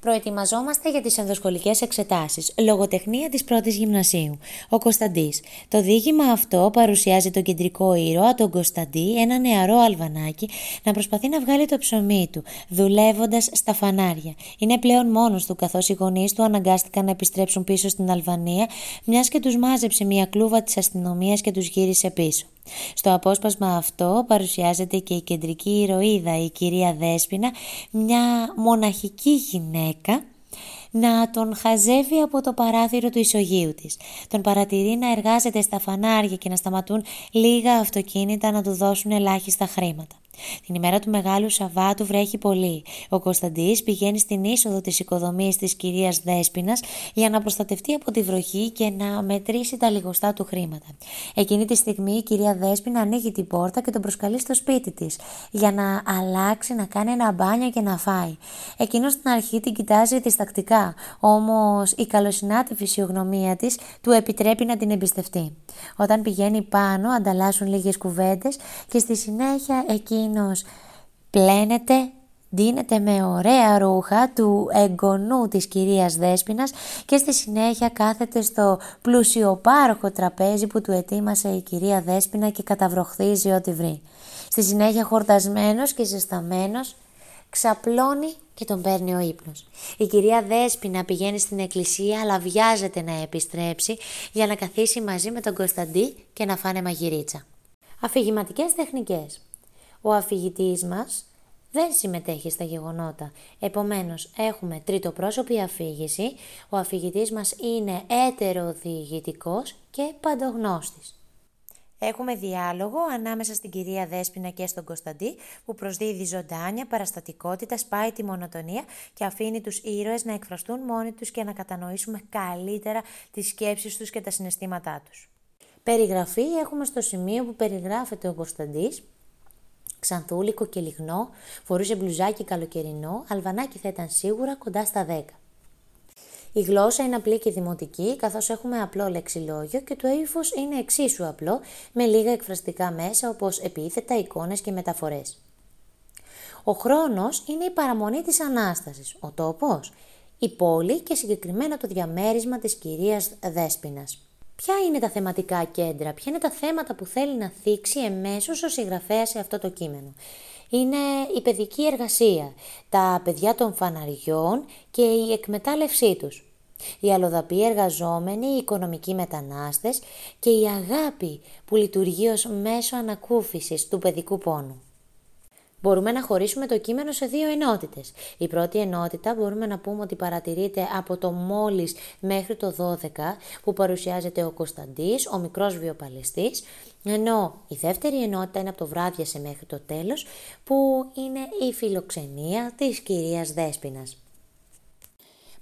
Προετοιμαζόμαστε για τις ενδοσχολικές εξετάσεις. Λογοτεχνία της πρώτης γυμνασίου. Ο Κωνσταντής. Το δίγημα αυτό παρουσιάζει τον κεντρικό ήρωα, τον Κωνσταντή, ένα νεαρό αλβανάκι, να προσπαθεί να βγάλει το ψωμί του, δουλεύοντας στα φανάρια. Είναι πλέον μόνος του, καθώς οι γονείς του αναγκάστηκαν να επιστρέψουν πίσω στην Αλβανία, μιας και τους μάζεψε μια κλούβα της αστυνομίας και τους γύρισε πίσω. Στο απόσπασμα αυτό παρουσιάζεται και η κεντρική ηρωίδα, η κυρία Δέσποινα, μια μοναχική γυναίκα να τον χαζεύει από το παράθυρο του ισογείου της. Τον παρατηρεί να εργάζεται στα φανάρια και να σταματούν λίγα αυτοκίνητα να του δώσουν ελάχιστα χρήματα. Την ημέρα του Μεγάλου Σαββάτου βρέχει πολύ. Ο Κωνσταντής πηγαίνει στην είσοδο της οικοδομής της κυρίας Δέσπινας για να προστατευτεί από τη βροχή και να μετρήσει τα λιγοστά του χρήματα. Εκείνη τη στιγμή η κυρία Δέσπινα ανοίγει την πόρτα και τον προσκαλεί στο σπίτι της για να αλλάξει, να κάνει ένα μπάνιο και να φάει. Εκείνος στην αρχή την κοιτάζει διστακτικά, όμως η καλοσυνάτη φυσιογνωμία της του επιτρέπει να την εμπιστευτεί. Όταν πηγαίνει πάνω, ανταλλάσσουν λίγες κουβέντες και στη συνέχεια εκείνη εκείνος πλένεται, δίνεται με ωραία ρούχα του εγγονού της κυρίας Δέσποινας και στη συνέχεια κάθεται στο πλουσιοπάροχο τραπέζι που του ετοίμασε η κυρία Δέσποινα και καταβροχθίζει ό,τι βρει. Στη συνέχεια χορτασμένος και ζεσταμένος ξαπλώνει και τον παίρνει ο ύπνος. Η κυρία Δέσποινα πηγαίνει στην εκκλησία αλλά βιάζεται να επιστρέψει για να καθίσει μαζί με τον Κωνσταντί και να φάνε μαγειρίτσα. Αφηγηματικές τεχνικές ο αφηγητής μας δεν συμμετέχει στα γεγονότα. Επομένως, έχουμε τρίτο πρόσωπη αφήγηση, ο αφηγητής μας είναι έτεροδιηγητικός και παντογνώστης. Έχουμε διάλογο ανάμεσα στην κυρία Δέσποινα και στον Κωνσταντή που προσδίδει ζωντάνια, παραστατικότητα, σπάει τη μονοτονία και αφήνει τους ήρωες να εκφραστούν μόνοι τους και να κατανοήσουμε καλύτερα τις σκέψεις τους και τα συναισθήματά τους. Περιγραφή έχουμε στο σημείο που περιγράφεται ο Κωνσταντής Ξανθούλικο και λιγνό, φορούσε μπλουζάκι καλοκαιρινό, αλβανάκι θα ήταν σίγουρα κοντά στα 10. Η γλώσσα είναι απλή και δημοτική, καθώς έχουμε απλό λεξιλόγιο και το ύφος είναι εξίσου απλό, με λίγα εκφραστικά μέσα όπως επίθετα, εικόνες και μεταφορές. Ο χρόνος είναι η παραμονή της Ανάστασης, ο τόπος, η πόλη και συγκεκριμένα το διαμέρισμα της κυρίας Δέσποινας. Ποια είναι τα θεματικά κέντρα, ποια είναι τα θέματα που θέλει να θίξει εμέσως ο συγγραφέας σε αυτό το κείμενο. Είναι η παιδική εργασία, τα παιδιά των φαναριών και η εκμετάλλευσή τους. Οι αλλοδαποί εργαζόμενοι, οι οικονομικοί μετανάστες και η αγάπη που λειτουργεί ως μέσο ανακούφισης του παιδικού πόνου. Μπορούμε να χωρίσουμε το κείμενο σε δύο ενότητες. Η πρώτη ενότητα μπορούμε να πούμε ότι παρατηρείται από το μόλις μέχρι το 12 που παρουσιάζεται ο Κωνσταντής, ο μικρός βιοπαλαιστής, ενώ η δεύτερη ενότητα είναι από το βράδυ σε μέχρι το τέλος που είναι η φιλοξενία της κυρίας Δέσποινας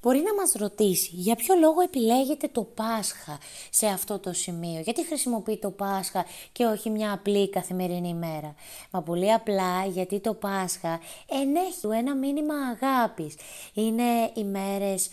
μπορεί να μας ρωτήσει για ποιο λόγο επιλέγετε το Πάσχα σε αυτό το σημείο, γιατί χρησιμοποιεί το Πάσχα και όχι μια απλή καθημερινή ημέρα. Μα πολύ απλά γιατί το Πάσχα ενέχει ένα μήνυμα αγάπης. Είναι οι μέρες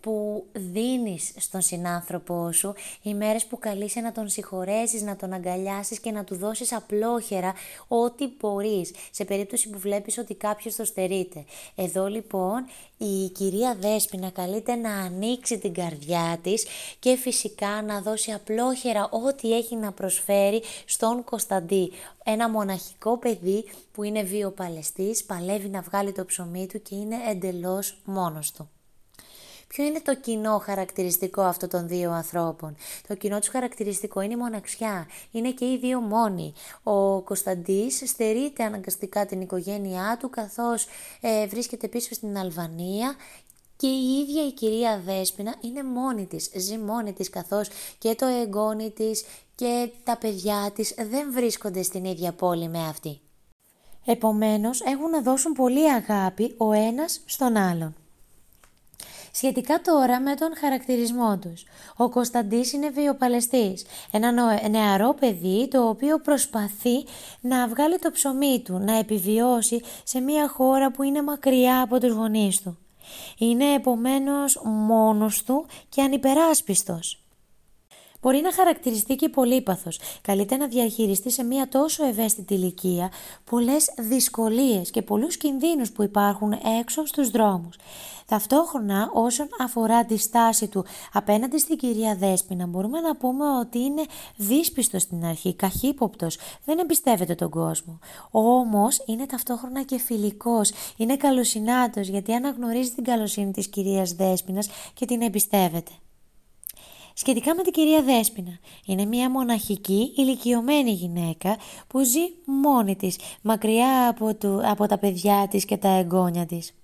που δίνεις στον συνάνθρωπό σου, οι μέρες που καλείσαι να τον συγχωρέσεις, να τον αγκαλιάσεις και να του δώσεις απλόχερα ό,τι μπορείς, σε περίπτωση που βλέπεις ότι κάποιος το στερείται. Εδώ λοιπόν η κυρία Δέσποινα καλείται να ανοίξει την καρδιά της και φυσικά να δώσει απλόχερα ό,τι έχει να προσφέρει στον Κωνσταντή. Ένα μοναχικό παιδί που είναι βιοπαλαιστής, παλεύει να βγάλει το ψωμί του και είναι εντελώς μόνος του. Ποιο είναι το κοινό χαρακτηριστικό αυτών των δύο ανθρώπων; Το κοινό τους χαρακτηριστικό είναι η μοναξιά. Είναι και οι δύο μόνοι. Ο Κωνσταντής στερείται αναγκαστικά την οικογένειά του καθώς ε, βρίσκεται πίσω στην Αλβανία και η ίδια η κυρία Δέσποινα είναι μόνη της, ζει μόνη της καθώς και το εγγόνι της και τα παιδιά της δεν βρίσκονται στην ίδια πόλη με αυτή. Επομένως έχουν να δώσουν πολύ αγάπη ο ένας στον άλλον. Σχετικά τώρα με τον χαρακτηρισμό τους. Ο Κωνσταντής είναι βιοπαλαιστής, ένα νεαρό παιδί το οποίο προσπαθεί να βγάλει το ψωμί του, να επιβιώσει σε μια χώρα που είναι μακριά από τους γονείς του. Είναι επομένως μόνος του και ανυπεράσπιστος. Μπορεί να χαρακτηριστεί και πολύπαθος. Καλείται να διαχειριστεί σε μια τόσο ευαίσθητη ηλικία πολλές δυσκολίες και πολλούς κινδύνους που υπάρχουν έξω στους δρόμους. Ταυτόχρονα όσον αφορά τη στάση του απέναντι στην κυρία Δέσποινα μπορούμε να πούμε ότι είναι δύσπιστος στην αρχή, καχύποπτος, δεν εμπιστεύεται τον κόσμο. Όμως είναι ταυτόχρονα και φιλικός, είναι καλοσυνάτος γιατί αναγνωρίζει την καλοσύνη της κυρίας Δέσποινας και την εμπιστεύεται. Σχετικά με την κυρία Δέσποινα, είναι μια μοναχική, ηλικιωμένη γυναίκα που ζει μόνη της, μακριά από, του, από τα παιδιά της και τα εγγόνια της.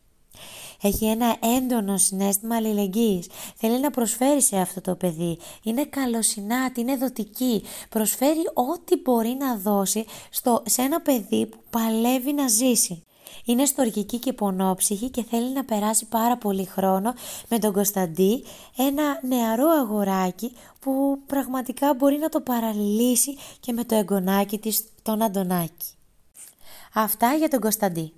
Έχει ένα έντονο συνέστημα αλληλεγγύης. Θέλει να προσφέρει σε αυτό το παιδί. Είναι καλοσυνάτη, είναι δοτική. Προσφέρει ό,τι μπορεί να δώσει στο, σε ένα παιδί που παλεύει να ζήσει. Είναι στοργική και πονόψυχη και θέλει να περάσει πάρα πολύ χρόνο με τον Κωνσταντί, ένα νεαρό αγοράκι που πραγματικά μπορεί να το παραλύσει και με το εγγονάκι της, τον Αντωνάκη. Αυτά για τον Κωνσταντί.